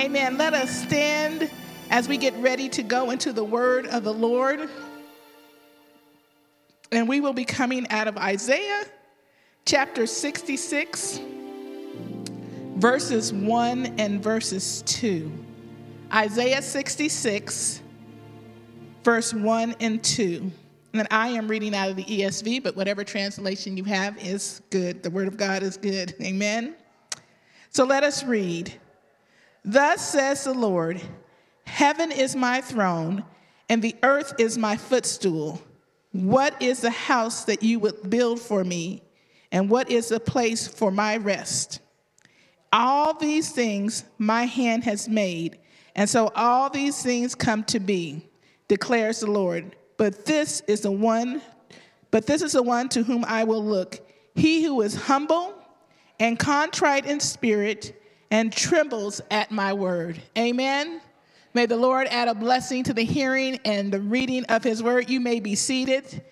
Amen. Let us stand as we get ready to go into the word of the Lord. And we will be coming out of Isaiah chapter 66, verses 1 and verses 2. Isaiah 66, verse 1 and 2. And I am reading out of the ESV, but whatever translation you have is good. The word of God is good. Amen. So let us read. Thus says the Lord Heaven is my throne, and the earth is my footstool. What is the house that you would build for me, and what is the place for my rest? All these things my hand has made, and so all these things come to be, declares the Lord. But this is the one, but this is the one to whom I will look. He who is humble and contrite in spirit and trembles at my word. Amen. May the Lord add a blessing to the hearing and the reading of his word. You may be seated.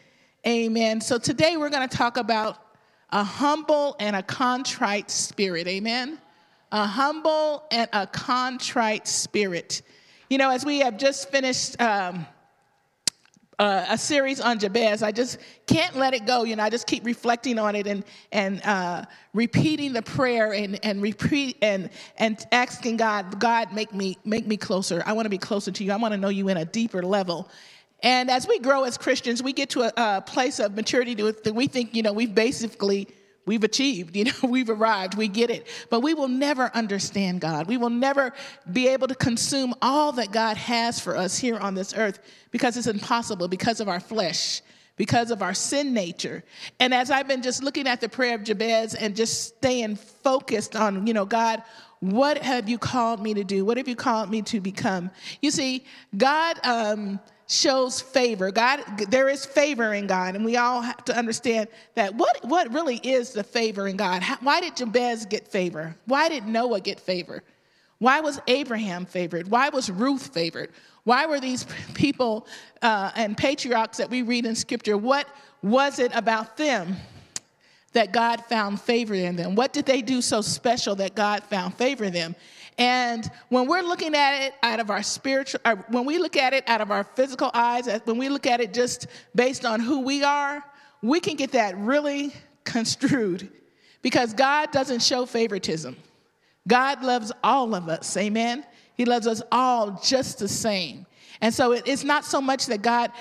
Amen. So today we're going to talk about a humble and a contrite spirit. Amen. A humble and a contrite spirit. You know, as we have just finished um, uh, a series on Jabez. I just can't let it go. You know, I just keep reflecting on it and and uh, repeating the prayer and and repeat and and asking God, God, make me make me closer. I want to be closer to you. I want to know you in a deeper level. And as we grow as Christians, we get to a, a place of maturity that we think, you know, we've basically we've achieved, you know, we've arrived, we get it. But we will never understand God. We will never be able to consume all that God has for us here on this earth because it's impossible because of our flesh, because of our sin nature. And as I've been just looking at the prayer of Jabez and just staying focused on, you know, God, what have you called me to do? What have you called me to become? You see, God, um, shows favor. God, there is favor in God, and we all have to understand that. What what really is the favor in God? How, why did Jabez get favor? Why did Noah get favor? Why was Abraham favored? Why was Ruth favored? Why were these people uh, and patriarchs that we read in Scripture? What was it about them that God found favor in them? What did they do so special that God found favor in them? And when we're looking at it out of our spiritual, uh, when we look at it out of our physical eyes, uh, when we look at it just based on who we are, we can get that really construed because God doesn't show favoritism. God loves all of us, amen? He loves us all just the same. And so it's not so much that God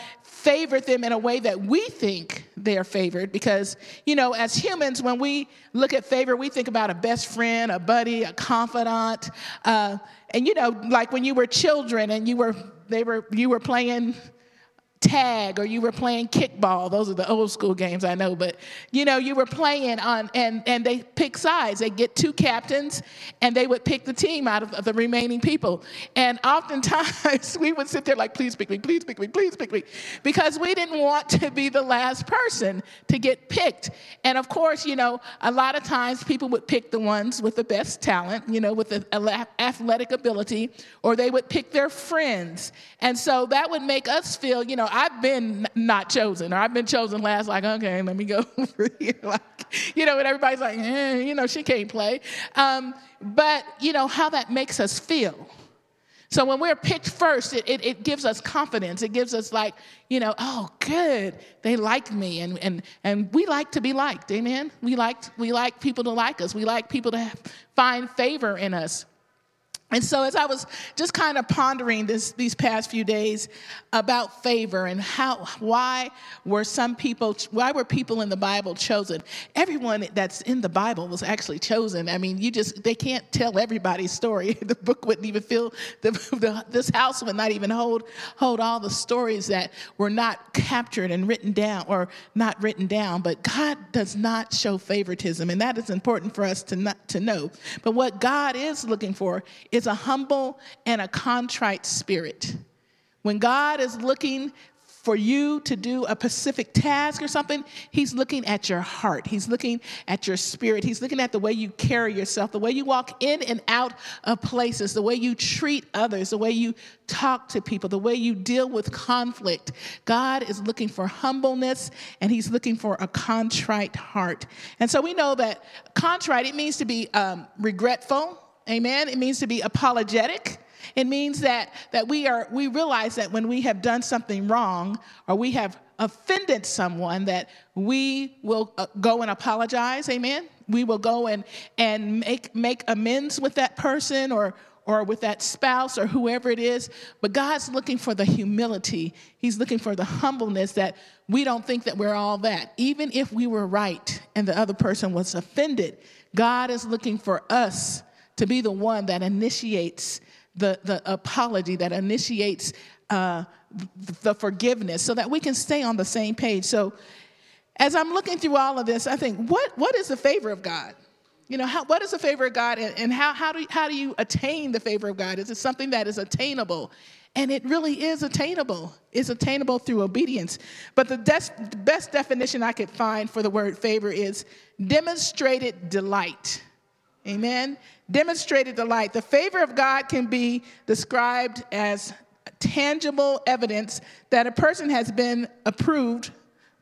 favored them in a way that we think they're favored because, you know, as humans, when we look at favor, we think about a best friend, a buddy, a confidant. Uh, and, you know, like when you were children and you were, they were, you were playing tag or you were playing kickball. Those are the old school games i know but you know you were playing on and and they pick sides. They get two captains and they would pick the team out of, of the remaining people. And oftentimes we would sit there like please pick me please pick me please pick me because we didn't want to be the last person to get picked. And of course you know a lot of times people would pick the ones with the best talent you know with the athletic ability or they would pick their friends. And so that would make us feel you know know, I've been not chosen, or I've been chosen last, like, okay, let me go over here. Like, you know, and everybody's like, eh, you know, she can't play. Um, but, you know, how that makes us feel. So when we're picked first, it, it, it, gives us confidence. It gives us like, you know, oh, good, they like me, and and and we like to be liked. Amen. We like we like people to like us. We like people to find favor in us. And so, as I was just kind of pondering this, these past few days about favor and how, why were some people, why were people in the Bible chosen? Everyone that's in the Bible was actually chosen. I mean, you just, they can't tell everybody's story. The book wouldn't even fill, the, the, this house would not even hold, hold all the stories that were not captured and written down or not written down. But God does not show favoritism, and that is important for us to, not, to know. But what God is looking for is a humble and a contrite spirit. When God is looking for you to do a specific task or something, He's looking at your heart. He's looking at your spirit. He's looking at the way you carry yourself, the way you walk in and out of places, the way you treat others, the way you talk to people, the way you deal with conflict. God is looking for humbleness and He's looking for a contrite heart. And so we know that contrite, it means to be um, regretful Amen. It means to be apologetic. It means that, that we, are, we realize that when we have done something wrong or we have offended someone, that we will uh, go and apologize. Amen. We will go and, and make, make amends with that person or, or with that spouse or whoever it is. But God's looking for the humility. He's looking for the humbleness that we don't think that we're all that. Even if we were right and the other person was offended, God is looking for us to be the one that initiates the, the apology, that initiates uh, the forgiveness, so that we can stay on the same page. So, as I'm looking through all of this, I think, what, what is the favor of God? You know, how, what is the favor of God and, and how, how, do, how do you attain the favor of God? Is it something that is attainable? And it really is attainable. It's attainable through obedience. But the, des- best definition I could find for the word favor is demonstrated delight. Amen. Demonstrated delight. The favor of God can be described as tangible evidence that a person has been approved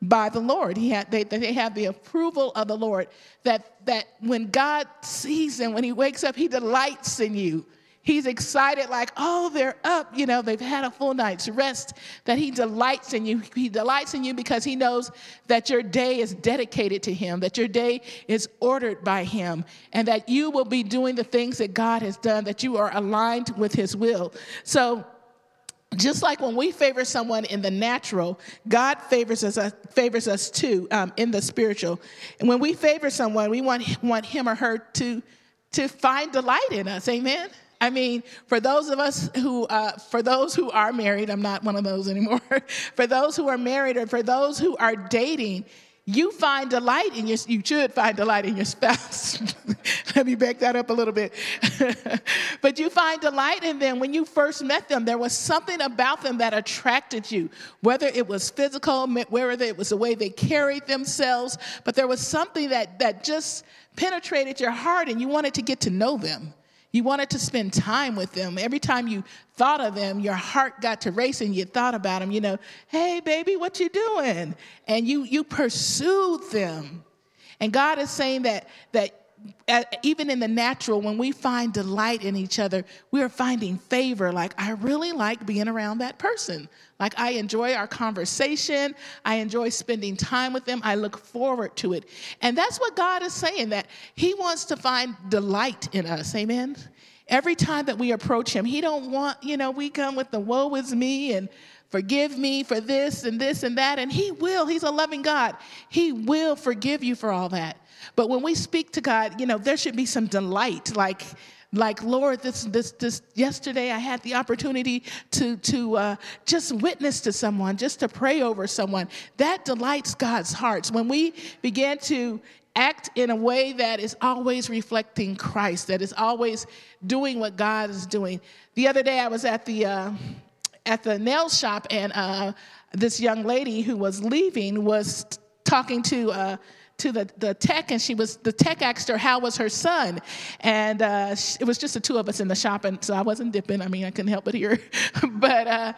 by the Lord. He had, they, they have the approval of the Lord. That, that when God sees them, when He wakes up, He delights in you. He's excited, like, oh, they're up. You know, they've had a full night's rest. That He delights in you. He delights in you because He knows that your day is dedicated to Him, that your day is ordered by Him, and that you will be doing the things that God has done, that you are aligned with His will. So, just like when we favor someone in the natural, God favors us, uh, favors us too um, in the spiritual. And when we favor someone, we want, want him or her to, to find delight in us. Amen. I mean, for those of us who, uh, for those who are married, I'm not one of those anymore. for those who are married or for those who are dating, you find delight in your, you should find delight in your spouse. Let me back that up a little bit. but you find delight in them. When you first met them, there was something about them that attracted you, whether it was physical, whether it was the way they carried themselves, but there was something that, that just penetrated your heart and you wanted to get to know them. You wanted to spend time with them. Every time you thought of them, your heart got to racing. You thought about them, you know, hey, baby, what you doing? And you, you pursued them. And God is saying that, that even in the natural, when we find delight in each other, we are finding favor. Like, I really like being around that person. Like, I enjoy our conversation. I enjoy spending time with them. I look forward to it. And that's what God is saying, that He wants to find delight in us. Amen? Every time that we approach Him, He don't want, you know, we come with the woe is me and forgive me for this and this and that. And He will. He's a loving God. He will forgive you for all that. But when we speak to God, you know, there should be some delight, like, like Lord, this, this, this. Yesterday, I had the opportunity to to uh, just witness to someone, just to pray over someone. That delights God's hearts when we begin to act in a way that is always reflecting Christ, that is always doing what God is doing. The other day, I was at the uh, at the nail shop, and uh, this young lady who was leaving was talking to uh, to the, the tech and she was the tech asked her how was her son? And uh, it was just the two of us in the shop and so i wasn't dipping. I mean i couldn't help but hear. But uh,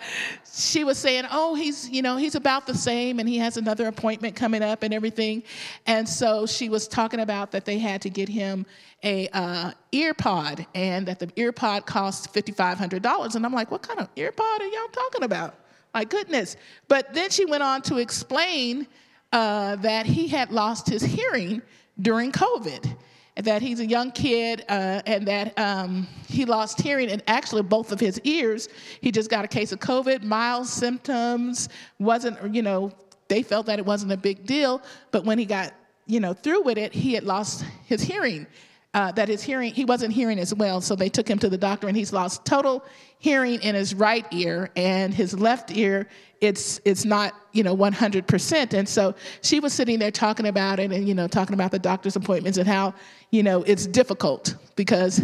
she was saying oh he's you know he's about the same and he has another appointment coming up and everything. And so she was talking about that they had to get him a uh, ear pod and that the ear pod cost $5500 and i'm like what kind of ear pod are y'all talking about? My goodness. But then she went on to explain uh, that he had lost his hearing during COVID. That he's a young kid uh, and that um, he lost hearing and actually both of his ears. He just got a case of COVID, mild symptoms, wasn't, you know, they felt that it wasn't a big deal, but when he got, you know, through with it, he had lost his hearing. Uh, that his hearing, he wasn't hearing as well, so they took him to the doctor and he's lost total hearing in his right ear and his left ear it's it's not you know 100% and so she was sitting there talking about it and you know talking about the doctor's appointments and how you know it's difficult because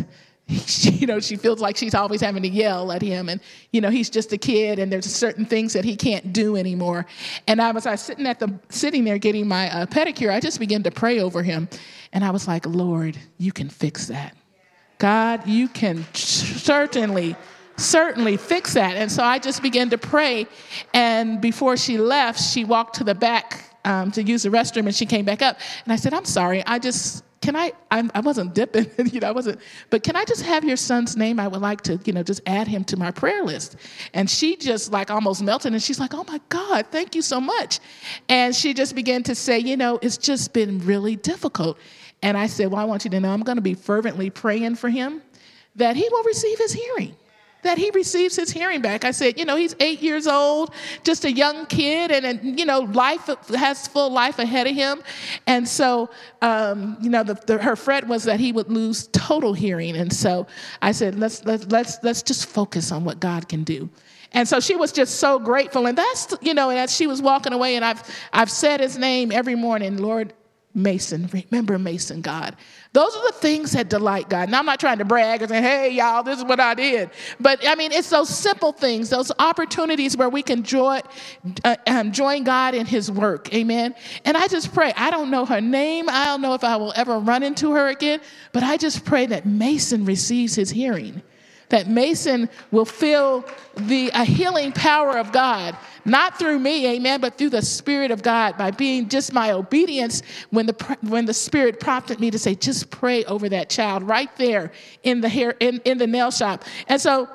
she, you know she feels like she's always having to yell at him and you know he's just a kid and there's certain things that he can't do anymore and i was i was sitting at the sitting there getting my uh, pedicure i just began to pray over him and i was like lord you can fix that god you can certainly certainly fix that. And so I just began to pray. And before she left, she walked to the back um, to use the restroom and she came back up. And I said, I'm sorry, I just can I, I'm, I was not dipping, you know, I wasn't, but can I just have your son's name? I would like to, you know, just add him to my prayer list. And she just like almost melted and she's like, oh my God, thank you so much. And she just began to say, you know, it's just been really difficult. And I said, well, I want you to know I'm going to be fervently praying for him that he will receive his hearing that he receives his hearing back. I said, you know, he's eight years old, just a young kid, and, and you know, life has full life ahead of him. And so, um, you know, the, the, her fret was that he would lose total hearing. And so I said, let's, let's, let's, let's just focus on what God can do. And so she was just so grateful. And that's, you know, and as she was walking away, and I've, I've said his name every morning, Lord, Mason, remember Mason, God. Those are the things that delight God. Now, I'm not trying to brag and say, hey, y'all, this is what I did. But I mean, it's those simple things, those opportunities where we can join, uh, um, join God in His work. Amen. And I just pray, I don't know her name. I don't know if I will ever run into her again, but I just pray that Mason receives his hearing that Mason will feel the a healing power of God, not through me, amen, but through the Spirit of God by being just my obedience when the when the Spirit prompted me to say, just pray over that child right there in the hair in, in the nail shop. And so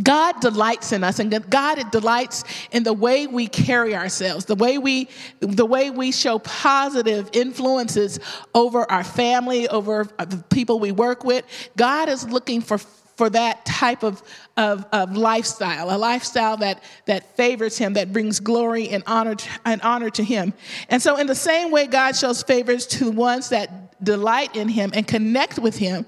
God delights in us and God delights in the way we carry ourselves, the way we the way we show positive influences over our family, over uh, the people we work with. God is looking for for that type of, of, of, lifestyle, a lifestyle that, that favors him, that brings glory and honor, and honor to him. And so, in the same way, God shows favors to ones that delight in him and connect with him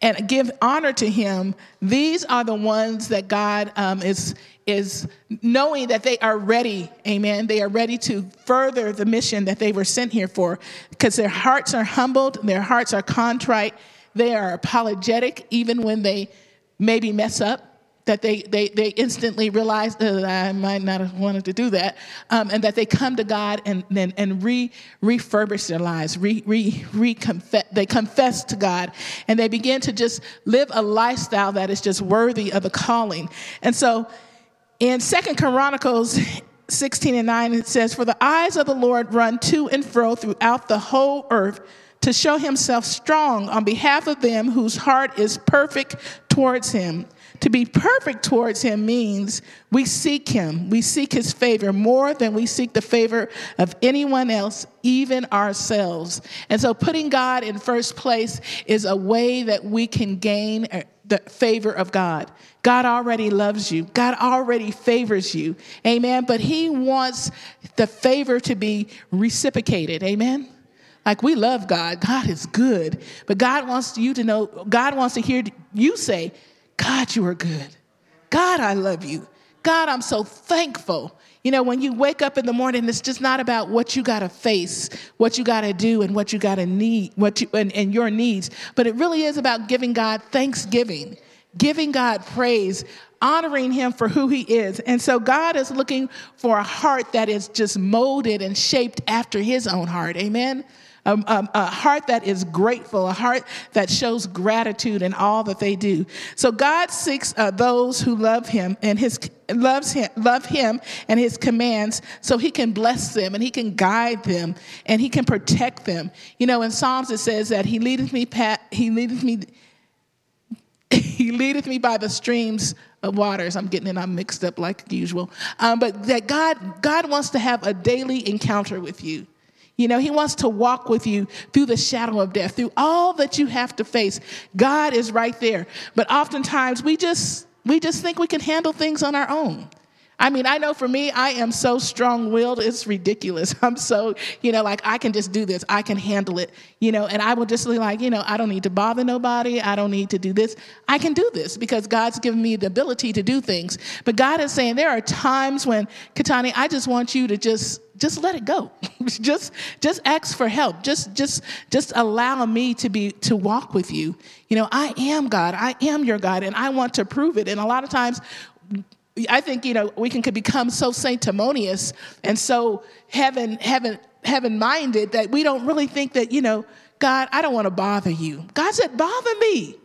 and give honor to him, these are the ones that God um, is, is knowing that they are ready, amen. They are ready to further the mission that they were sent here for because their hearts are humbled, their hearts are contrite, they are apologetic even when they maybe mess up, that they, they, they instantly realize that I might not have wanted to do that, um, and that they come to God and, and, and re, refurbish their lives, re, re, re confess, they confess to God, and they begin to just live a lifestyle that is just worthy of the calling. And so in Second Chronicles 16 and 9, it says, For the eyes of the Lord run to and fro throughout the whole earth to show himself strong on behalf of them whose heart is perfect towards him. To be perfect towards him means we seek him. We seek his favor more than we seek the favor of anyone else, even ourselves. And so putting God in first place is a way that we can gain uh, the favor of God. God already loves you. God already favors you. Amen. But he wants the favor to be reciprocated. Amen. Like we love God. God is good. But God wants you to know, God wants to hear you say, God, you are good. God, I love you. God, I'm so thankful. You know, when you wake up in the morning, it's just not about what you got to face, what you got to do, and what you got to need, what you and, and your needs. But it really is about giving God thanksgiving, giving God praise, honoring Him for who He is. And so God is looking for a heart that is just molded and shaped after His own heart. Amen a, heart that is grateful, a heart that shows gratitude in all that they do. So God seeks uh, those who love Him and His loves him, love him and his commands so he can bless them and he can guide them and he can protect them. You know, in Psalms it says that he leadeth me pat, he leadeth me he leadeth me by the streams of waters. I'm getting it, I'm mixed up like usual. Um, but that God God wants to have a daily encounter with you. You know, He wants to walk with you through the shadow of death, through all that you have to face. God is right there. But oftentimes we just we just think we can handle things on our own. I mean, I know for me, I am so strong willed, it's ridiculous. I'm so, you know, like I can just do this, I can handle it, you know, and I will just be like, you know, I don't need to bother nobody, I don't need to do this. I can do this because God's given me the ability to do things. But God is saying there are times when, Katani, I just want you to just just let it go just just ask for help just just just allow me to be to walk with you you know i am god i am your god and i want to prove it and a lot of times I think, you know, we can become so sanctimonious and so heaven, heaven, heaven minded that we don't really think that, you know, God, I don't want to bother you. God said, bother me.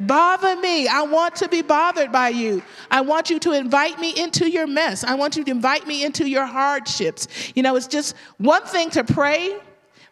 Bother me. I want to be bothered by you. I want you to invite me into your mess. I want you to invite me into your hardships. You know, it's just one thing to pray,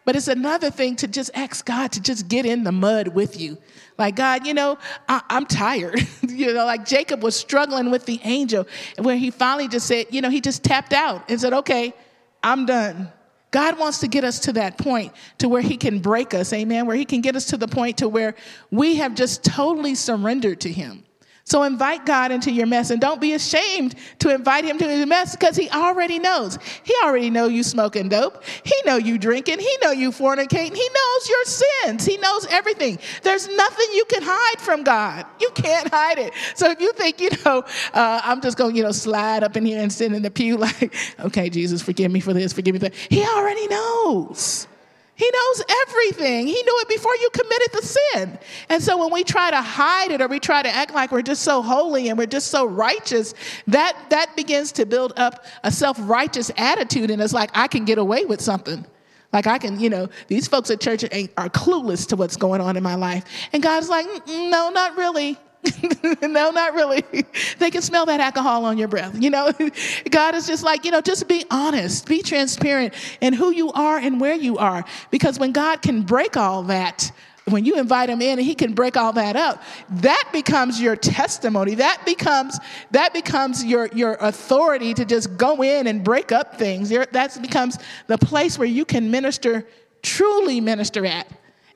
But it's another thing to just ask God to just get in the mud with you. Like, God, you know, I, am tired. you know, like Jacob was struggling with the angel, where he finally just said, you know, he just tapped out and said, okay, I'm done. God wants to get us to that point to where he can break us, amen, where he can get us to the point to where we have just totally surrendered to him. So invite God into your mess and don't be ashamed to invite him to your mess because he already knows. He already know you smoking dope. He know you drinking. He know you fornicating. He knows your sins. He knows everything. There's nothing you can hide from God. You can't hide it. So if you think, you know, uh, I'm just going to, you know, slide up in here and sit in the pew like, okay, Jesus, forgive me for this, forgive me for that. He already knows. He knows everything. He knew it before you committed the sin. And so when we try to hide it or we try to act like we're just so holy and we're just so righteous, that, that begins to build up a self righteous attitude. And it's like, I can get away with something. Like I can, you know, these folks at church are clueless to what's going on in my life. And God's like, no, not really. no, not really. They can smell that alcohol on your breath. You know, God is just like, you know, just be honest, be transparent in who you are and where you are. Because when God can break all that, when you invite him in and he can break all that up that becomes your testimony that becomes that becomes your your authority to just go in and break up things that becomes the place where you can minister truly minister at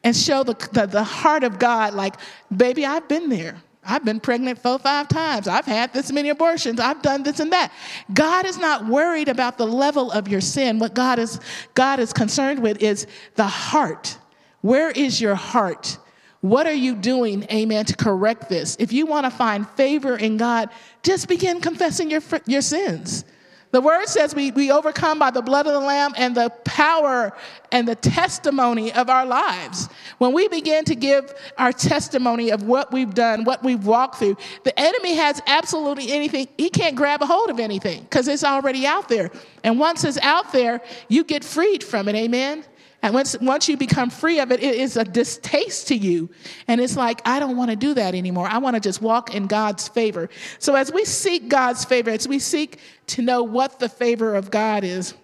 and show the, the, the heart of god like baby i've been there I've been pregnant four, five times. I've had this many abortions. I've done this and that. God is not worried about the level of your sin. What God is, God is concerned with is the heart. Where is your heart? What are you doing, amen, to correct this? If you want to find favor in God, just begin confessing your, your sins. The word says we, we overcome by the blood of the Lamb and the power and the testimony of our lives. When we begin to give our testimony of what we've done, what we've walked through, the enemy has absolutely anything. He can't grab a hold of anything because it's already out there. And once it's out there, you get freed from it. Amen. And once, once you become free of it, it is a distaste to you. And it's like, I don't want to do that anymore. I want to just walk in God's favor. So as we seek God's favor, as we seek to know what the favor of God is,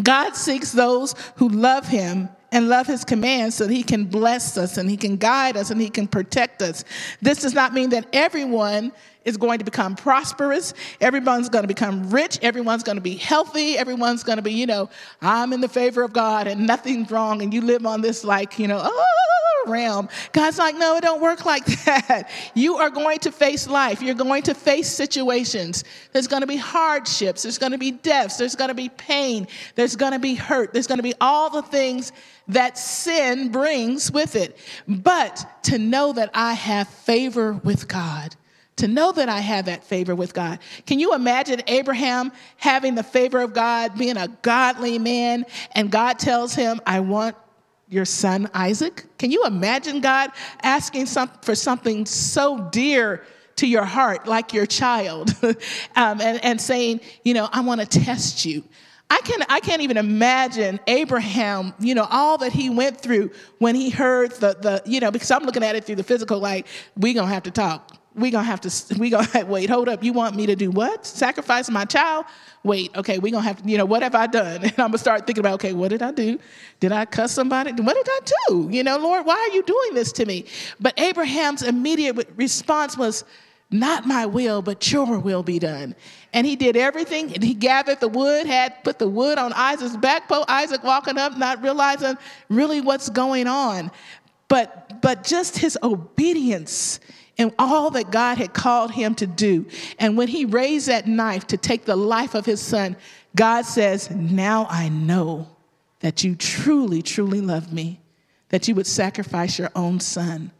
God seeks those who love him and love his commands so that he can bless us and he can guide us and he can protect us. This does not mean that everyone is going to become prosperous. Everyone's going to become rich. Everyone's going to be healthy. Everyone's going to be, you know, I'm in the favor of God and nothing's wrong. And you live on this, like, you know, oh, realm. God's like, no, it don't work like that. You are going to face life. You're going to face situations. There's going to be hardships. There's going to be deaths. There's going to be pain. There's going to be hurt. There's going to be all the things that sin brings with it. But to know that I have favor with God to know that I have that favor with God. Can you imagine Abraham having the favor of God, being a godly man, and God tells him, I want your son Isaac? Can you imagine God asking some, for something so dear to your heart, like your child, um, and, and saying, you know, I want to test you? I, can, I can't even imagine Abraham, you know, all that he went through when he heard the, the you know, because I'm looking at it through the physical, like, we're going to have to talk we gonna have to we gonna wait hold up you want me to do what? Sacrifice my child? Wait okay we gonna have to you know what have i done? And i'm gonna start thinking about okay what did i do? Did i cuss somebody? What did i do? You know lord why are you doing this to me? But abraham's immediate response was not my will but your will be done. And he did everything and he gathered the wood had put the wood on isaac's back isaac walking up not realizing really what's going on. But but just his obedience and all that God had called him to do. And when he raised that knife to take the life of his son, God says, Now I know that you truly, truly love me, that you would sacrifice your own son.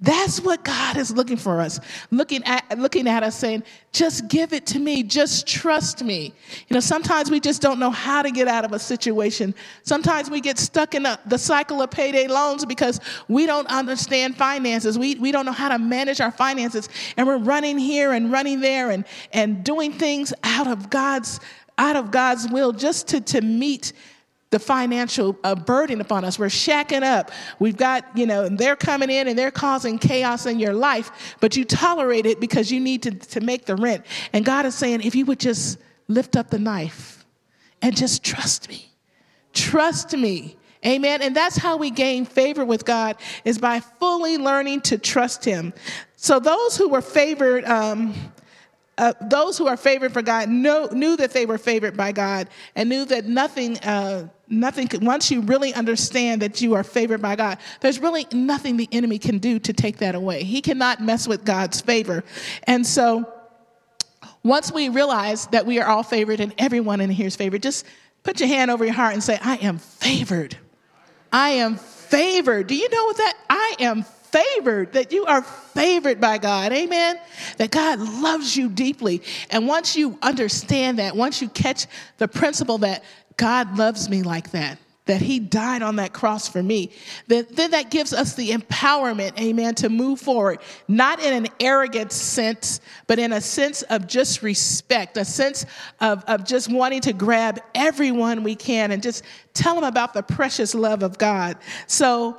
That's what God is looking for us. Looking at, looking at us saying, just give it to me. Just trust me. You know, sometimes we just don't know how to get out of a situation. Sometimes we get stuck in a, the cycle of payday loans because we don't understand finances. We, we don't know how to manage our finances. And we're running here and running there and, and doing things out of God's, out of God's will just to, to meet the financial uh, burden upon us. We're shacking up. We've got, you know, they're coming in and they're causing chaos in your life, but you tolerate it because you need to, to make the rent. And God is saying, if you would just lift up the knife and just trust me, trust me, Amen. And that's how we gain favor with God is by fully learning to trust Him. So those who were favored, um, uh, those who are favored for God know, knew that they were favored by God and knew that nothing, uh, nothing once you really understand that you are favored by God, there's really nothing the enemy can do to take that away. He cannot mess with God's favor. And so once we realize that we are all favored and everyone in here is favored, just put your hand over your heart and say, I am favored. I am favored. Do you know what that? I am favored, that you are favored by God. Amen. That God loves you deeply. And once you understand that, once you catch the principle that God loves me like that, that he died on that cross for me, then, then that gives us the empowerment, amen, to move forward, not in an arrogant sense, but in a sense of just respect, a sense of, of just wanting to grab everyone we can and just tell them about the precious love of God. So,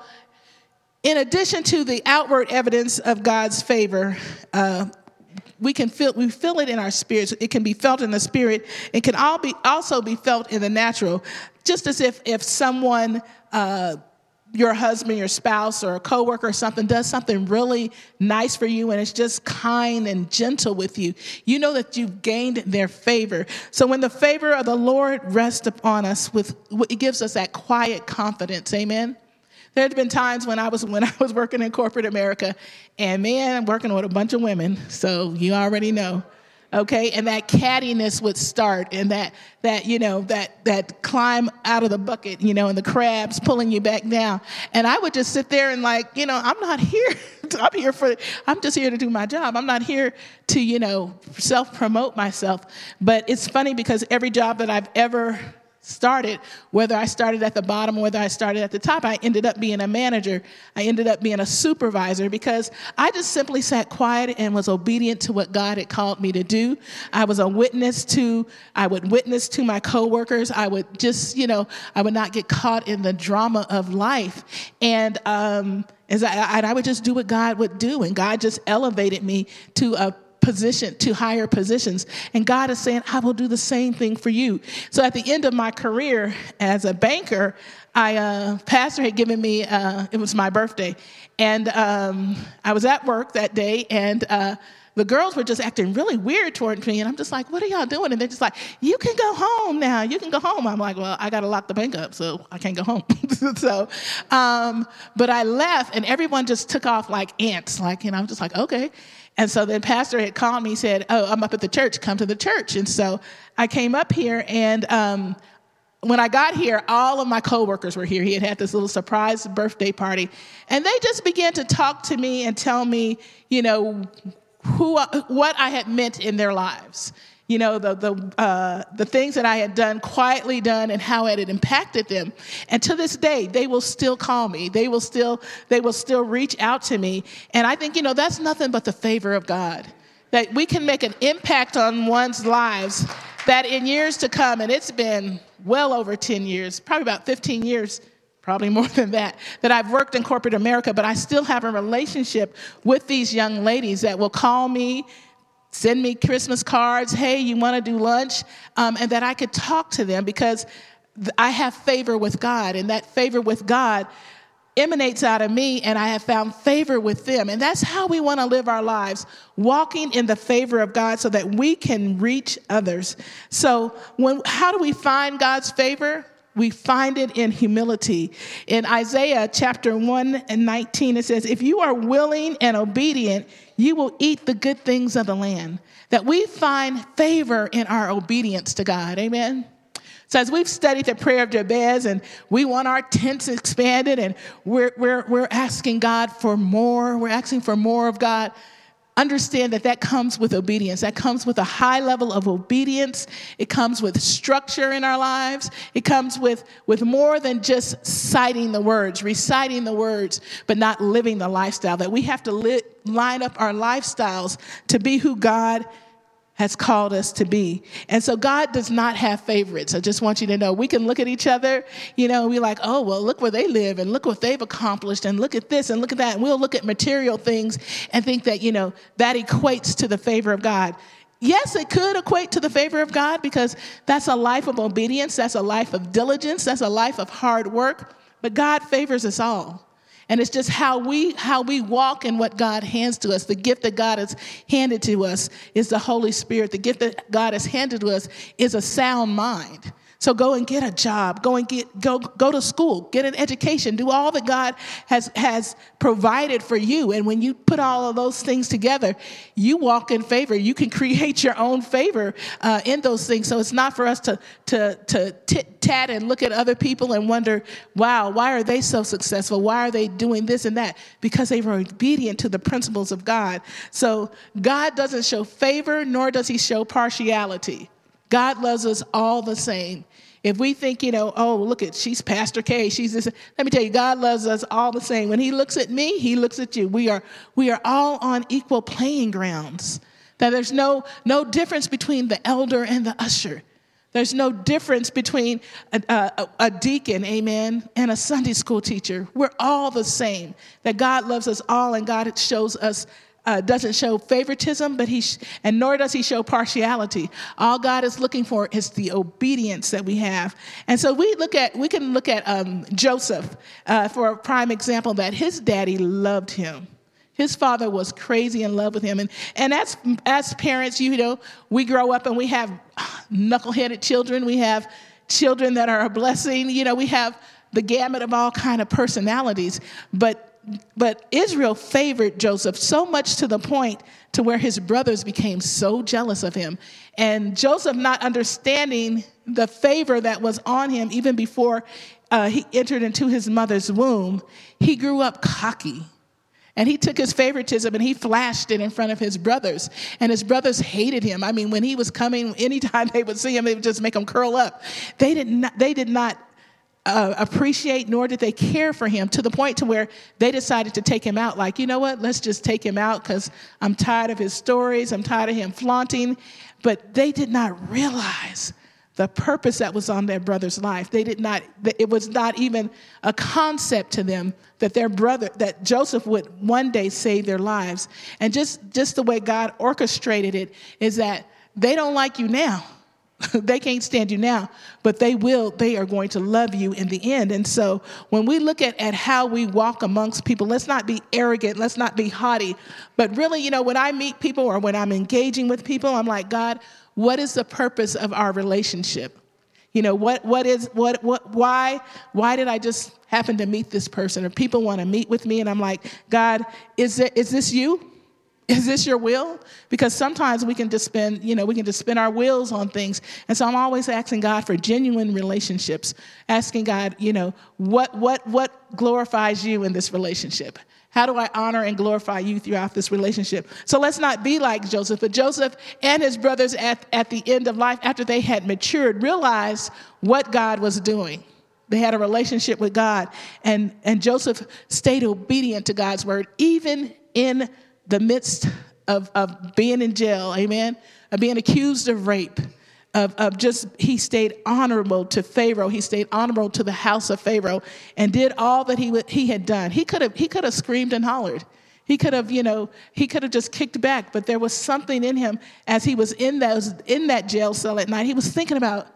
in addition to the outward evidence of God's favor, uh, we can feel we feel it in our spirits. It can be felt in the spirit. It can all be also be felt in the natural. Just as if if someone, uh, your husband, your spouse, or a coworker or something does something really nice for you and it's just kind and gentle with you, you know that you've gained their favor. So when the favor of the Lord rests upon us, with it gives us that quiet confidence. Amen. There had been times when I was when I was working in corporate America, and man, I'm working with a bunch of women, so you already know. Okay and that cattiness would start and that that you know that that climb out of the bucket you know and the crabs pulling you back down. And i would just sit there and like you know i'm not here i'm here for i'm just here to do my job. I'm not here to you know self promote myself. But it's funny because every job that i've ever started, whether I started at the bottom or whether I started at the top, I ended up being a manager. I ended up being a supervisor because I just simply sat quiet and was obedient to what God had called me to do. I was a witness to, I would witness to my coworkers. I would just, you know, I would not get caught in the drama of life. And, um, as I, I would just do what God would do, and God just elevated me to a position to higher positions. And God is saying, I will do the same thing for you. So at the end of my career as a banker, I uh, pastor had given me uh, it was my birthday, and um, I was at work that day, and uh, the girls were just acting really weird toward me, and I'm just like, "What are y'all doing?" And they're just like, "You can go home now. You can go home." I'm like, "Well, I got to lock the bank up, so I can't go home." so, um, but I left, and everyone just took off like ants. Like, know, I'm just like, "Okay." And so the pastor had called me, said, "Oh, I'm up at the church. Come to the church." And so I came up here, and um, when I got here, all of my coworkers were here. He had had this little surprise birthday party, and they just began to talk to me and tell me, you know, who what I had meant in their lives you know, the, the, uh, the things that I had done, quietly done, and how it had impacted them. And to this day, they will still call me. They will still, they will still reach out to me. And I think, you know, that's nothing but the favor of God. That we can make an impact on one's lives that in years to come, and it's been well over 10 years, probably about 15 years, probably more than that, that I've worked in corporate America, but I still have a relationship with these young ladies that will call me send me Christmas cards. Hey, you want to do lunch? Um, and that I could talk to them because I have favor with God, and that favor with God emanates out of me, and I have found favor with them. And that's how we want to live our lives, walking in the favor of God so that we can reach others. So, when, how do we find God's favor? We find it in humility. In Isaiah chapter 1 and 19, it says, If you are willing and obedient, you will eat the good things of the land. That we find favor in our obedience to God. Amen. So as we've studied the prayer of Jabez and we want our tents expanded and we're, we're, we're asking God for more, we're asking for more of God understand that that comes with obedience. That comes with a high level of obedience. It comes with structure in our lives. It comes with, with more than just citing the words, reciting the words, but not living the lifestyle. That we have to li- line up our lifestyles to be who God has called us to be. And so God does not have favorites. I just want you to know we can look at each other, you know, and we like, oh, well, look where they live and look what they've accomplished and look at this and look at that. And we'll look at material things and think that, you know, that equates to the favor of God. Yes, it could equate to the favor of God because that's a life of obedience, that's a life of diligence, that's a life of hard work. but God favors us all. And it's just how we how we walk in what God hands to us. The gift that God has handed to us is the Holy Spirit. The gift that God has handed to us is a sound mind. So go and get a job, go and get go go to school, get an education, do all that God has has provided for you. And when you put all of those things together, you walk in favor. You can create your own favor uh, in those things. So it's not for us to to to tit tat and look at other people and wonder, wow, why are they so successful? Why are they doing this and that? Because they were obedient to the principles of God. So God doesn't show favor, nor does He show partiality. God loves us all the same. If we think, you know, oh, look at, she's Pastor K, she's this, let me tell you, God loves us all the same. When he looks at me, he looks at you. We are, we are all on equal playing grounds. That there's no, no difference between the elder and the usher. There's no difference between a, a, a, deacon, amen, and a Sunday school teacher. We're all the same. That God loves us all and God shows us uh, doesn't show favoritism, but he sh- and nor does he show partiality. All God is looking for is the obedience that we have. And so we look at we can look at um, Joseph uh, for a prime example that his daddy loved him. His father was crazy in love with him, and and as as parents, you know, we grow up and we have knuckleheaded children. We have children that are a blessing. You know, we have the gamut of all kind of personalities, but but Israel favored Joseph so much to the point to where his brothers became so jealous of him. And Joseph, not understanding the favor that was on him even before uh, he entered into his mother's womb, he grew up cocky. And he took his favoritism and he flashed it in front of his brothers. And his brothers hated him. I mean, when he was coming, anytime they would see him, they would just make him curl up. They did not, they did not uh, appreciate nor did they care for him to the point to where they decided to take him out. Like you know what? Let's just take him out because i'm tired of his stories. I'm tired of him flaunting. But they did not realize the purpose that was on their brother's life. They did not it was not even a concept to them that their brother that joseph would one day save their lives. And just just the way god orchestrated it is that they don't like you now they can't stand you now, but they will, they are going to love you in the end. And so when we look at, at how we walk amongst people, let's not be arrogant, let's not be haughty, but really, you know, when I meet people or when I'm engaging with people, I'm like, God, what is the purpose of our relationship? You know, what, what is, what, what, why, why did I just happen to meet this person? Or people want to meet with me, and I'm like, God, is, it, is this you? Is this your will? Because sometimes we can just spend, you know, we can just spend our wills on things. And so I'm always asking God for genuine relationships, asking God, you know, what what what glorifies you in this relationship? How do I honor and glorify you throughout this relationship? So let's not be like Joseph, but Joseph and his brothers at, at the end of life, after they had matured, realized what God was doing. They had a relationship with God. And, and Joseph stayed obedient to God's word, even in the midst of, of being in jail, amen, of being accused of rape, of, of just, he stayed honorable to Pharaoh. He stayed honorable to the house of Pharaoh and did all that he, he had done. He could have, he could have screamed and hollered. He could have, you know, he could have just kicked back, but there was something in him as he was in those in that jail cell at night. He was thinking about,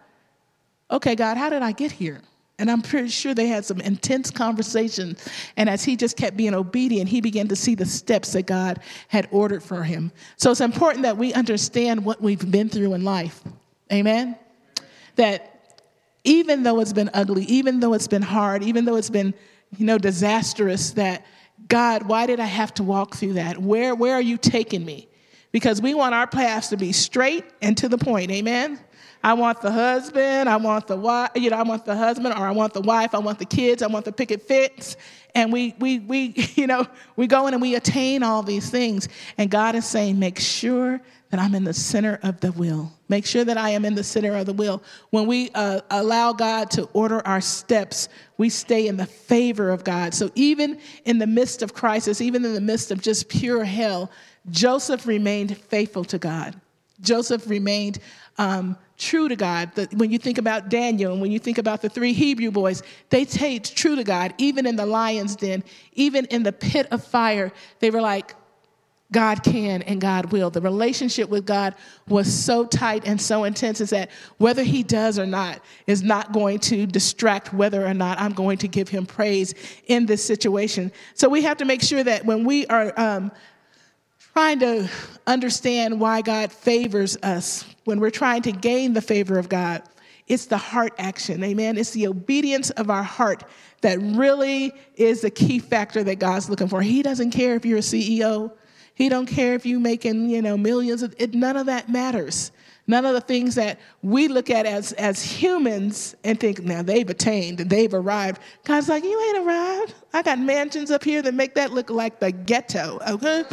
okay, God, how did I get here? And I'm pretty sure they had some intense conversations. And as he just kept being obedient, he began to see the steps that God had ordered for him. So it's important that we understand what we've been through in life. Amen? That even though it's been ugly, even though it's been hard, even though it's been, you know, disastrous, that God, why did I have to walk through that? Where, where are you taking me? Because we want our paths to be straight and to the point. Amen? I want the husband, I want the wife, you know, I want the husband or I want the wife, I want the kids, I want the picket fence. And we we we, you know, we go in and we attain all these things. And God is saying, make sure that I'm in the center of the will. Make sure that I am in the center of the will. When we uh, allow God to order our steps, we stay in the favor of God. So even in the midst of crisis, even in the midst of just pure hell, Joseph remained faithful to God. Joseph remained um, true to God. when you think about Daniel and when you think about the three Hebrew boys, they stayed true to God, even in the lion's den, even in the pit of fire. They were like, God can and God will. The relationship with God was so tight and so intense is that whether he does or not is not going to distract whether or not I'm going to give him praise in this situation. So we have to make sure that when we are um, trying to understand why God favors us, when we're trying to gain the favor of God, it's the heart action. Amen. It's the obedience of our heart that really is the key factor that God's looking for. He doesn't care if you're a CEO. He don't care if you're making, you know, millions. Of, it, none of that matters. None of the things that we look at as, as humans and think, now they've attained and they've arrived. God's like, you ain't arrived. I got mansions up here that make that look like the ghetto, okay?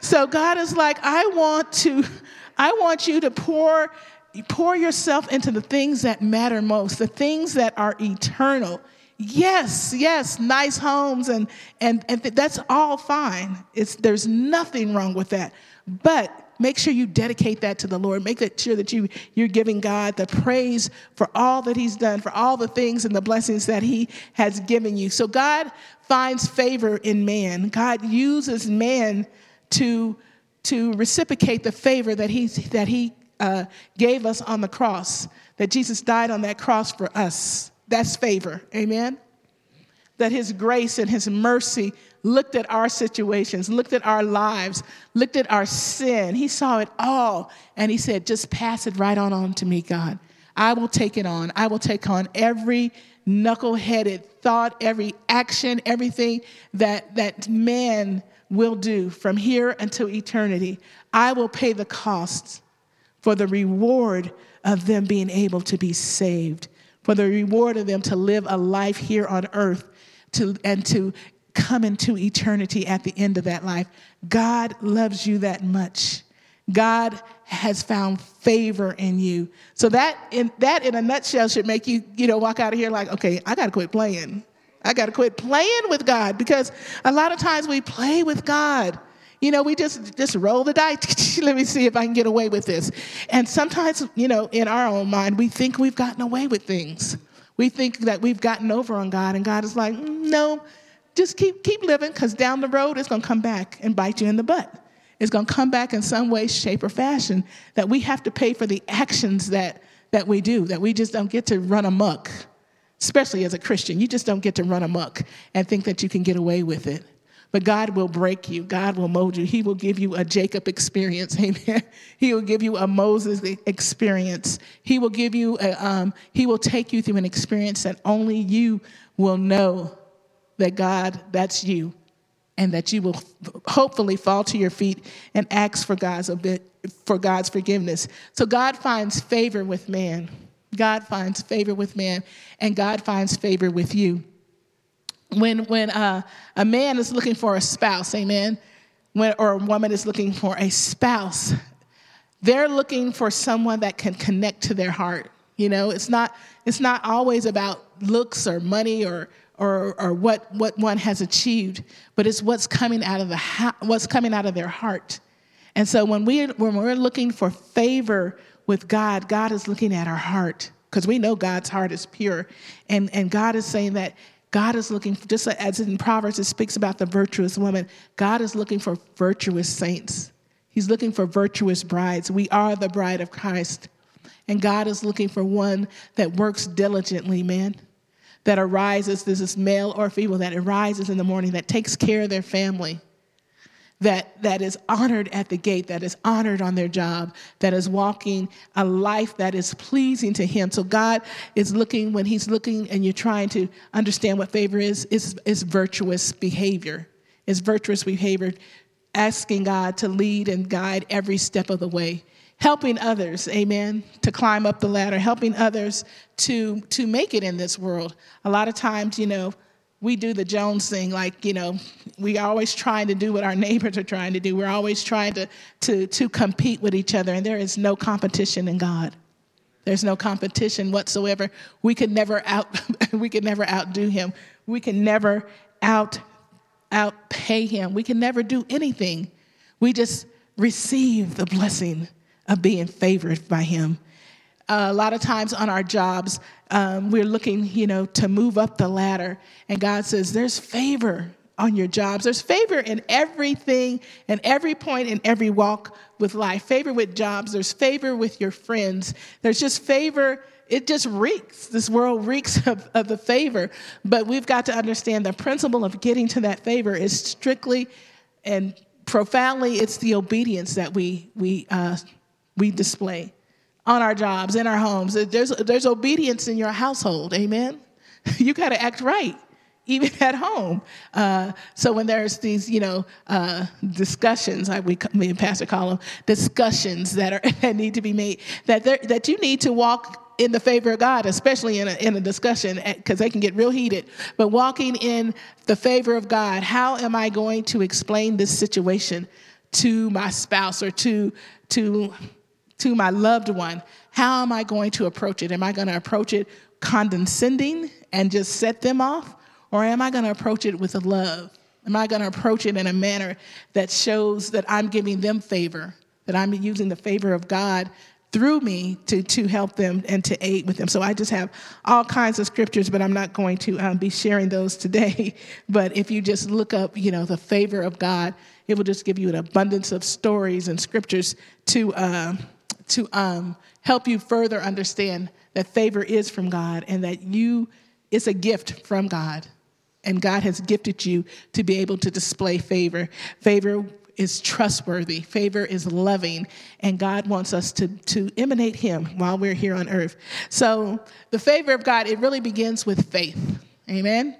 So God is like, I want to, I want you to pour, pour yourself into the things that matter most, the things that are eternal. Yes, yes, nice homes and and and th- that's all fine. It's there's nothing wrong with that. But make sure you dedicate that to the Lord. Make sure that you you're giving God the praise for all that he's done, for all the things and the blessings that he has given you. So God finds favor in man. God uses man to to reciprocate the favor that he that he uh, gave us on the cross. That Jesus died on that cross for us. That's favor. Amen. That his grace and his mercy looked at our situations, looked at our lives, looked at our sin. He saw it all and he said, Just pass it right on on to me, God. I will take it on. I will take on every knuckle-headed thought, every action, everything that that man will do from here until eternity. I will pay the costs for the reward of them being able to be saved for the reward of them to live a life here on earth to, and to come into eternity at the end of that life. God loves you that much. God has found favor in you. So that in that in a nutshell should make you, you know, walk out of here like, okay, I gotta quit playing. I gotta quit playing with God because a lot of times we play with God. You know, we just just roll the dice. Let me see if I can get away with this. And sometimes, you know, in our own mind, we think we've gotten away with things. We think that we've gotten over on God, and God is like, mm, no, just keep keep living, because down the road it's gonna come back and bite you in the butt. It's gonna come back in some way, shape, or fashion that we have to pay for the actions that that we do, that we just don't get to run amok. Especially as a Christian, you just don't get to run amok and think that you can get away with it. But God will break you. God will mold you. He will give you a Jacob experience. Amen. He will give you a Moses experience. He will give you a, um, he will take you through an experience that only you will know that God, that's you. And that you will hopefully fall to your feet and ask for God's, for God's forgiveness. So God finds favor with man. God finds favor with man, and God finds favor with you when when uh, a man is looking for a spouse, amen, when, or a woman is looking for a spouse, they're looking for someone that can connect to their heart. You know, it's not it's not always about looks or money or or, or what what one has achieved, but it's what's coming out of the what's coming out of their heart. And so when we when we're looking for favor with God, God is looking at our heart because we know God's heart is pure, and and God is saying that God is looking, just as in Proverbs it speaks about the virtuous woman, God is looking for virtuous saints. He's looking for virtuous brides. We are the bride of Christ. And God is looking for one that works diligently, man, that arises, this is male or female, that arises in the morning, that takes care of their family, that, that is honored at the gate, that is honored on their job, that is walking a life that is pleasing to Him. So God is looking, when He's looking and you're trying to understand what favor is, is, is virtuous behavior. It's virtuous behavior, asking God to lead and guide every step of the way. Helping others, amen, to climb up the ladder, helping others to, to make it in this world. A lot of times, you know, we do the Jones thing, like, you know, we are always trying to do what our neighbors are trying to do. We're always trying to, to, to compete with each other, and there is no competition in God. There's no competition whatsoever. We could never out we could never outdo him. We can never out outpay him. We can never do anything. We just receive the blessing of being favored by him. Uh, a lot of times on our jobs, um, we're looking, you know, to move up the ladder, and God says, "There's favor on your jobs. There's favor in everything and every point in every walk with life. Favor with jobs, there's favor with your friends. There's just favor, it just reeks. This world reeks of, of the favor. But we've got to understand the principle of getting to that favor is strictly and profoundly, it's the obedience that we, we, uh, we display on our jobs, in our homes. There's, there's obedience in your household, amen? You got to act right even at home. Uh, so when there's these, you know, uh, discussions, I, we, me and Pastor call them, discussions that are that need to be made, that that you need to walk in the favor of God, especially in a, in a discussion, because they can get real heated. But walking in the favor of God, how am I going to explain this situation to my spouse or to to to my loved one? How am I going to approach it? Am I going to approach it condescending and just set them off? Or am I going to approach it with a love? Am I going to approach it in a manner that shows that I'm giving them favor, that I'm using the favor of God through me to, to help them and to aid with them. So I just have all kinds of scriptures, but I'm not going to um, be sharing those today. But if you just look up, you know, the favor of God, it will just give you an abundance of stories and scriptures to, uh, to um, help you further understand that favor is from God and that you, it's a gift from God and God has gifted you to be able to display favor. Favor is trustworthy, favor is loving, and God wants us to, to emanate Him while we're here on earth. So, the favor of God, it really begins with faith. Amen?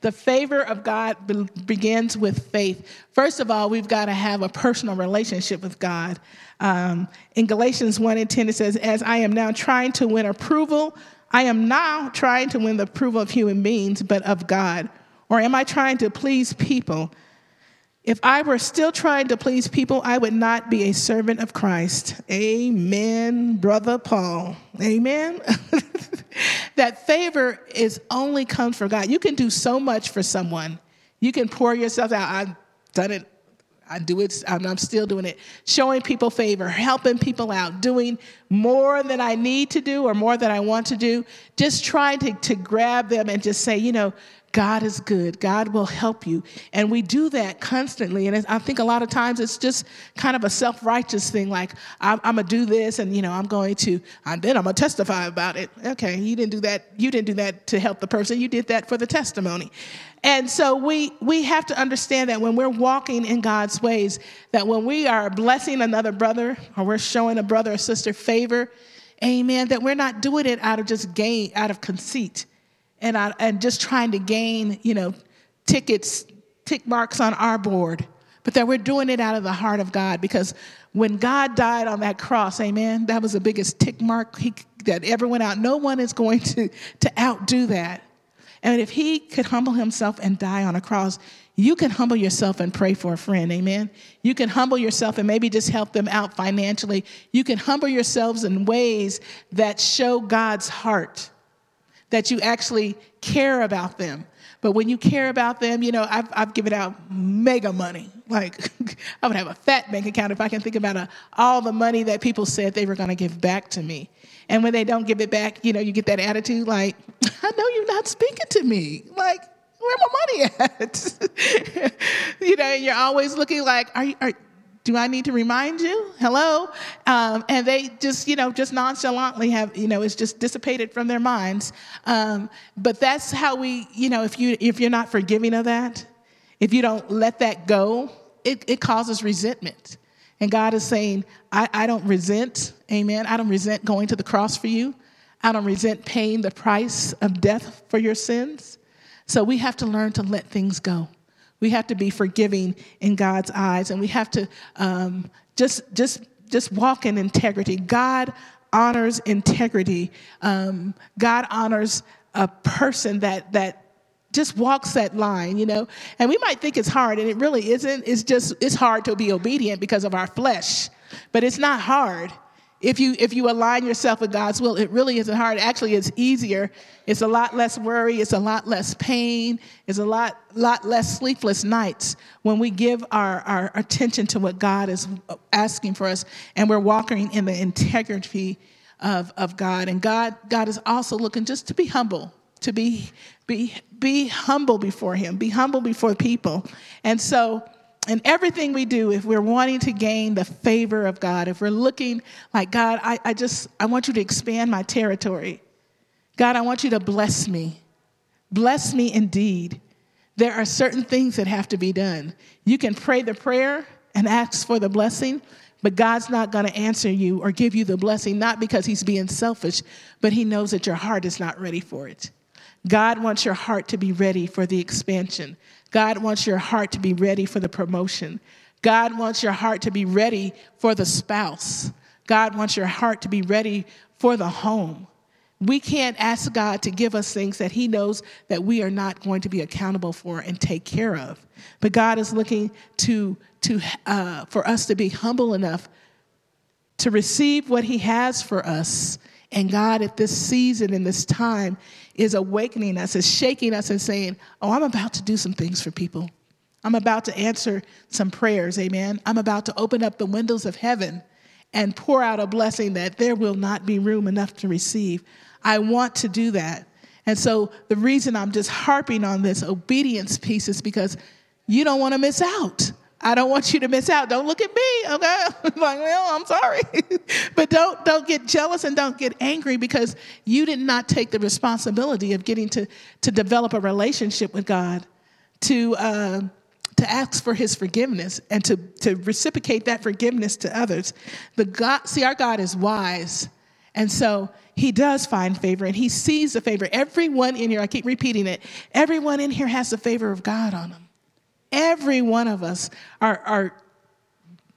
The favor of God be- begins with faith. First of all, we've got to have a personal relationship with God. Um, in Galatians 1 and 10, it says, As I am now trying to win approval I am now trying to win the approval of human beings, but of God? Or am I trying to please people? If I were still trying to please people, I would not be a servant of Christ. Amen, Brother Paul. Amen. that favor is only comes from God. You can do so much for someone. You can pour yourself out. I've done it I do it, I'm still doing it. Showing people favor, helping people out, doing more than I need to do or more than I want to do. Just trying to, to grab them and just say, you know, God is good. God will help you. And we do that constantly. And I think a lot of times it's just kind of a self righteous thing like, I'm, I'm going to do this and, you know, I'm going to, and then I'm going to testify about it. Okay, you didn't do that. You didn't do that to help the person. You did that for the testimony. And so we, we have to understand that when we're walking in God's ways, that when we are blessing another brother or we're showing a brother or sister favor, amen, that we're not doing it out of just gain, out of conceit and, I, and just trying to gain, you know, tickets, tick marks on our board, but that we're doing it out of the heart of God because when God died on that cross, amen, that was the biggest tick mark he, that ever went out. No one is going to, to outdo that. And if he could humble himself and die on a cross, you can humble yourself and pray for a friend, amen? You can humble yourself and maybe just help them out financially. You can humble yourselves in ways that show God's heart that you actually care about them. But when you care about them, you know, I've, I've given out mega money. Like, I would have a fat bank account if I can think about a, uh, all the money that people said they were going to give back to me. And when they don't give it back, you know, you get that attitude like, I know you're not speaking to me. Like, where my money at? you know, and you're always looking like, are you, are, do I need to remind you? Hello? Um, and they just, you know, just nonchalantly have, you know, it's just dissipated from their minds. Um, but that's how we, you know, if, you, if you're not forgiving of that, if you don't let that go, it, it causes resentment. And God is saying, I, I don't resent, amen. I don't resent going to the cross for you. I don't resent paying the price of death for your sins. So we have to learn to let things go. We have to be forgiving in God's eyes, and we have to um, just just just walk in integrity. God honors integrity. Um, God honors a person that that just walks that line, you know. And we might think it's hard, and it really isn't. It's just it's hard to be obedient because of our flesh, but it's not hard. If you if you align yourself with God's will, it really isn't hard. Actually, it's easier. It's a lot less worry. It's a lot less pain. It's a lot lot less sleepless nights when we give our, our attention to what God is asking for us, and we're walking in the integrity of, of God. And God God is also looking just to be humble. to be, be, be humble before Him, be humble before people. And so, in everything we do, if we're wanting to gain the favor of God, if we're looking like, God, I, I just, I want you to expand my territory. God, I want you to bless me. Bless me indeed. There are certain things that have to be done. You can pray the prayer and ask for the blessing, but God's not going to answer you or give you the blessing, not because He's being selfish, but He knows that your heart is not ready for it. God wants your heart to be ready for the expansion. God wants your heart to be ready for the promotion. God wants your heart to be ready for the spouse. God wants your heart to be ready for the home. We can't ask God to give us things that He knows that we are not going to be accountable for and take care of. But God is looking to, to, uh, for us to be humble enough to receive what He has for us. And God, at this season, in this time, is awakening us, is shaking us, and saying, Oh, I'm about to do some things for people. I'm about to answer some prayers, amen. I'm about to open up the windows of heaven and pour out a blessing that there will not be room enough to receive. I want to do that. And so the reason I'm just harping on this obedience piece is because you don't want to miss out. I don't want you to miss out. Don't look at me, okay? like, well, I'm sorry. but don't don't get jealous and don't get angry because you did not take the responsibility of getting to to develop a relationship with God, to uh, to ask for His forgiveness and to to reciprocate that forgiveness to others. The God, see, our God is wise, and so he does find favor and he sees the favor. Everyone in here, I keep repeating it, everyone in here has the favor of God on them. Every one of us, our,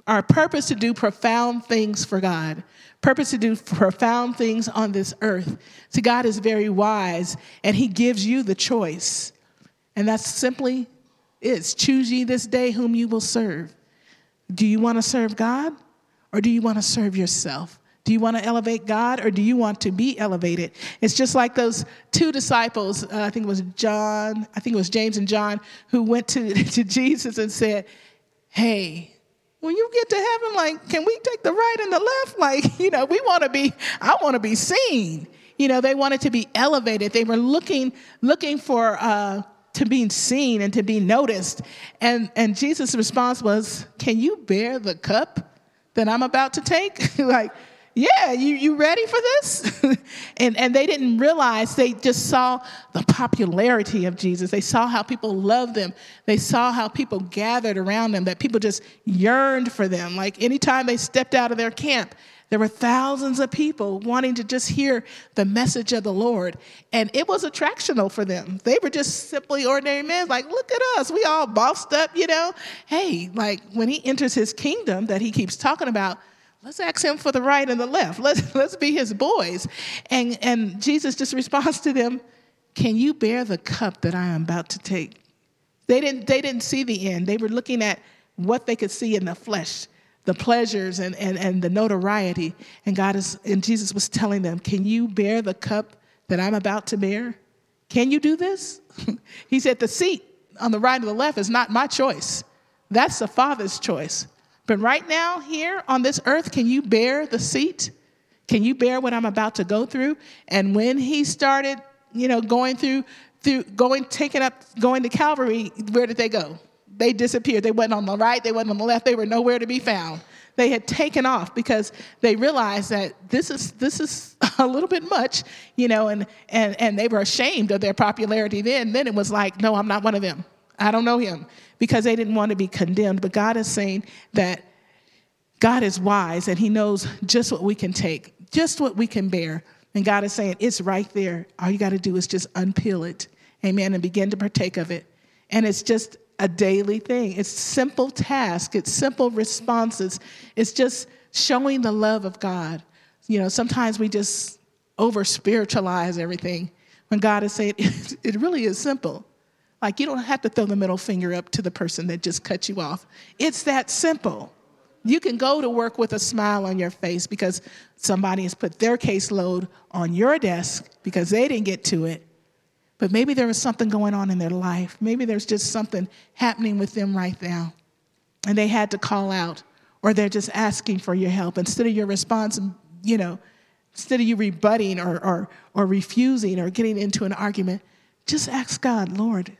our purpose to do profound things for God, purpose to do profound things on this earth. See, God is very wise and he gives you the choice. And that's simply is choose ye this day whom you will serve. Do you want to serve God or do you want to serve yourself? Do you want to elevate God or do you want to be elevated? It's just like those two disciples, uh, I think it was John, I think it was James and John, who went to, to Jesus and said, Hey, when you get to heaven, like, can we take the right and the left? Like, you know, we want to be, I want to be seen. You know, they wanted to be elevated. They were looking, looking for, uh, to be seen and to be noticed. And, and Jesus' response was, Can you bear the cup that I'm about to take? like, yeah, you, you ready for this? and, and they didn't realize, they just saw the popularity of Jesus. They saw how people loved them. They saw how people gathered around them, that people just yearned for them. Like anytime they stepped out of their camp, there were thousands of people wanting to just hear the message of the Lord. And it was attractional for them. They were just simply ordinary men, like, look at us. We all bossed up, you know? Hey, like when he enters his kingdom that he keeps talking about, Let's ask him for the right and the left. Let's, let's be his boys. And, and Jesus just responds to them, Can you bear the cup that I am about to take? They didn't, they didn't see the end. They were looking at what they could see in the flesh, the pleasures and, and, and the notoriety. And God is, and Jesus was telling them, Can you bear the cup that I'm about to bear? Can you do this? he said, The seat on the right or the left is not my choice. That's the Father's choice. But right now, here on this earth, can you bear the seat? Can you bear what I'm about to go through? And when he started, you know, going through, through going, taking up, going to Calvary, where did they go? They disappeared. They went on the right, they went on the left, they were nowhere to be found. They had taken off because they realized that this is this is a little bit much, you know, and and and they were ashamed of their popularity then. Then it was like, no, I'm not one of them. I don't know him because they didn't want to be condemned. But God is saying that God is wise and He knows just what we can take, just what we can bear. And God is saying, it's right there. All you got to do is just unpeel it, amen, and begin to partake of it. And it's just a daily thing. It's simple task, it's simple responses. It's just showing the love of God. You know, sometimes we just over spiritualize everything when God is saying it really is simple. Like, you don't have to throw the middle finger up to the person that just cut you off. It's that simple. You can go to work with a smile on your face because somebody has put their caseload on your desk because they didn't get to it. But maybe there was something going on in their life. Maybe there's just something happening with them right now. And they had to call out, or they're just asking for your help. Instead of your response, you know, instead of you rebutting or, or, or refusing or getting into an argument, just ask God, Lord,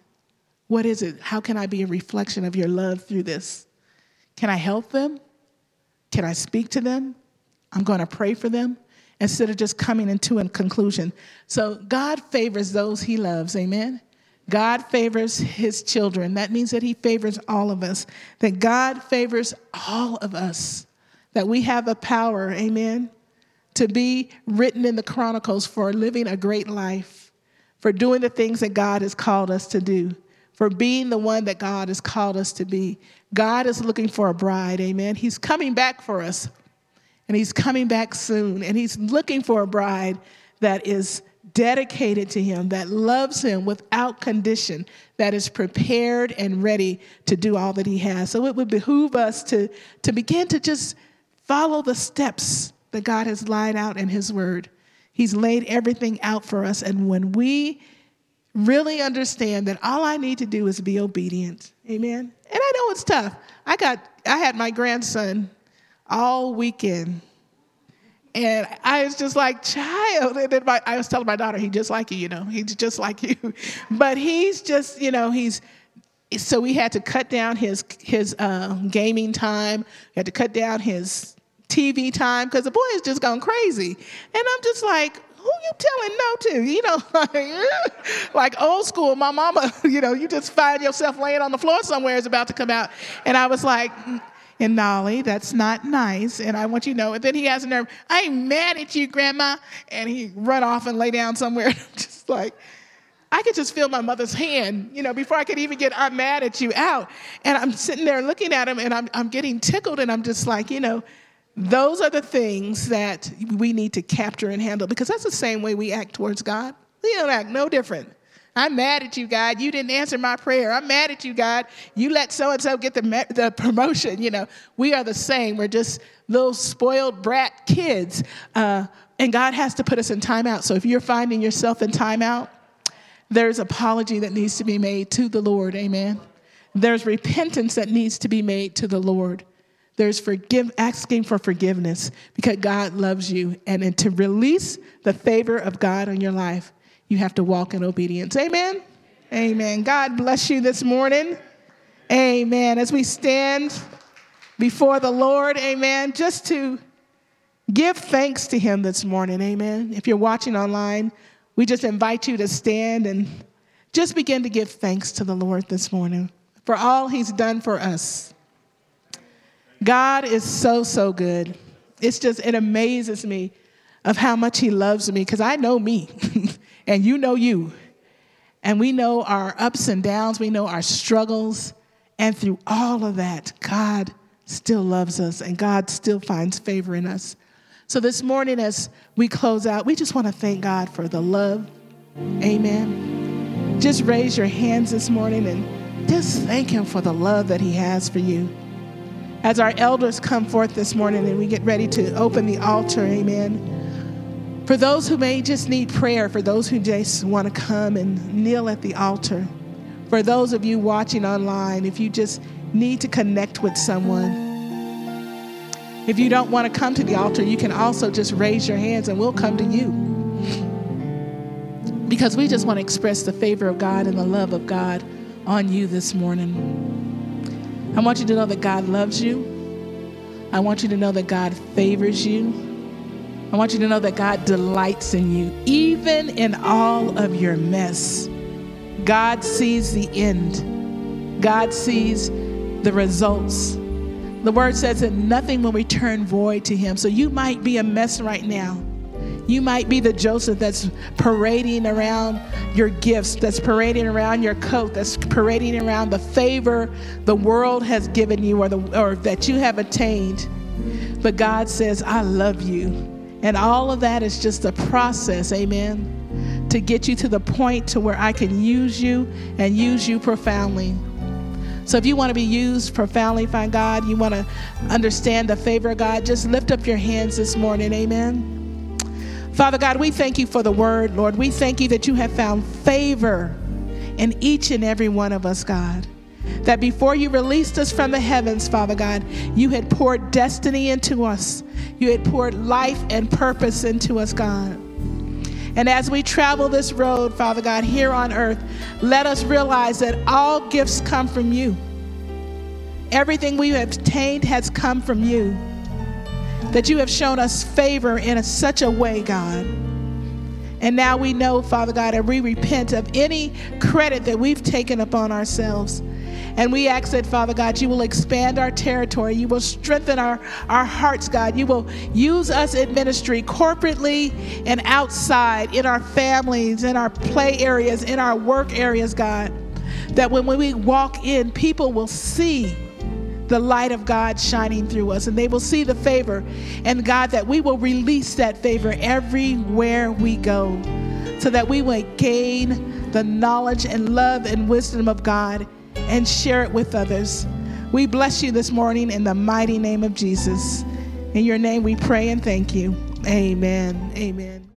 what is it? How can I be a reflection of your love through this? Can I help them? Can I speak to them? I'm going to pray for them instead of just coming into a conclusion. So God favors those he loves. Amen. God favors his children. That means that he favors all of us, that God favors all of us, that we have the power, amen, to be written in the Chronicles for living a great life, for doing the things that God has called us to do, for being the one that God has called us to be. God is looking for a bride, amen. He's coming back for us, and he's coming back soon, and he's looking for a bride that is dedicated to Him, that loves Him without condition, that is prepared and ready to do all that He has. So it would behoove us to, to begin to just follow the steps that God has laid out in His Word. He's laid everything out for us. And when we really understand that all I need to do is be obedient, amen? And I know it's tough. I got, I had my grandson all weekend and I was just like, child. And then my, I was telling my daughter, he's just like you, you know, he's just like you. But he's just, you know, he's, so we had to cut down his, his uh, gaming time, we had to cut down his TV time because the boy is just going crazy. And I'm just like, who you telling no to? You know, like, like old school, my mama, you know, you just find yourself laying on the floor somewhere is about to come out. And I was like, mm, and Nolly, that's not nice. And I want you to know. And then he has a nerve, I ain't mad at you, Grandma. And he run off and lay down somewhere. I'm just like, I could just feel my mother's hand, you know, before I could even get I'm mad at you out. And I'm sitting there looking at him and I'm, I'm getting tickled and I'm just like, you know, those are the things that we need to capture and handle because that's the same way we act towards God. We don't act no different. I'm mad at you, God. You didn't answer my prayer. I'm mad at you, God. You let so and so get the, the promotion. You know, we are the same. We're just little spoiled brat kids. Uh, and God has to put us in timeout. So if you're finding yourself in timeout, there's apology that needs to be made to the Lord. Amen. There's repentance that needs to be made to the Lord. There's forgive, asking for forgiveness because God loves you and, and to release the favor of God on your life you have to walk in obedience. Amen. Amen. God bless you this morning. Amen. As we stand before the Lord, amen, just to give thanks to Him this morning. Amen. If you're watching online, we just invite you to stand and just begin to give thanks to the Lord this morning for all He's done for us. God is so, so good. It's just, it amazes me of how much He loves me because I know me. and you know you. And we know our ups and downs, we know our struggles. And through all of that, God still loves us and God still finds favor in us. So this morning, as we close out, we just want to thank God for the love. Amen. Just raise your hands this morning and just thank Him for the love that He has for you. As our elders come forth this morning and we get ready to open the altar, amen. For those who may just need prayer, for those who just want to come and kneel at the altar, for those of you watching online, if you just need to connect with someone, if you don't want to come to the altar, you can also just raise your hands and we'll come to you. Because we just want to express the favor of God and the love of God on you this morning. I want you to know that God loves you. I want you to know that God favors you. I want you to know that God delights in you, even in all of your mess. God sees the end, God sees the results. The word says that nothing will return void to him. So you might be a mess right now. You might be the Joseph that's parading around your gifts, that's parading around your coat, that's parading around the favor the world has given you or, the, or that you have attained. But God says, I love you. And all of that is just a process, amen, to get you to the point to where I can use you and use you profoundly. So if you want to be used profoundly by God, you want to understand the favor of God, just lift up your hands this morning, amen. Father God, we thank you for the word, Lord. We thank you that you have found favor in each and every one of us, God that before you released us from the heavens, Father God, you had poured destiny into us. You had poured life and purpose into us, God. And as we travel this road, Father God, here on earth, let us realize that all gifts come from you. Everything we have obtained has come from you. That you have shown us favor in such a way, God. And now we know, Father God, and we repent of any credit that we've taken upon ourselves. And we ask that, Father God, you will expand our territory. You will strengthen our, our hearts, God. You will use us in ministry corporately and outside, in our families, in our play areas, in our work areas, God. That when we walk in, people will see the light of God shining through us and they will see the favor. And God, that we will release that favor everywhere we go so that we will gain the knowledge and love and wisdom of God and share it with others. We bless you this morning in the mighty name of Jesus. In your name we pray and thank you. Amen. Amen.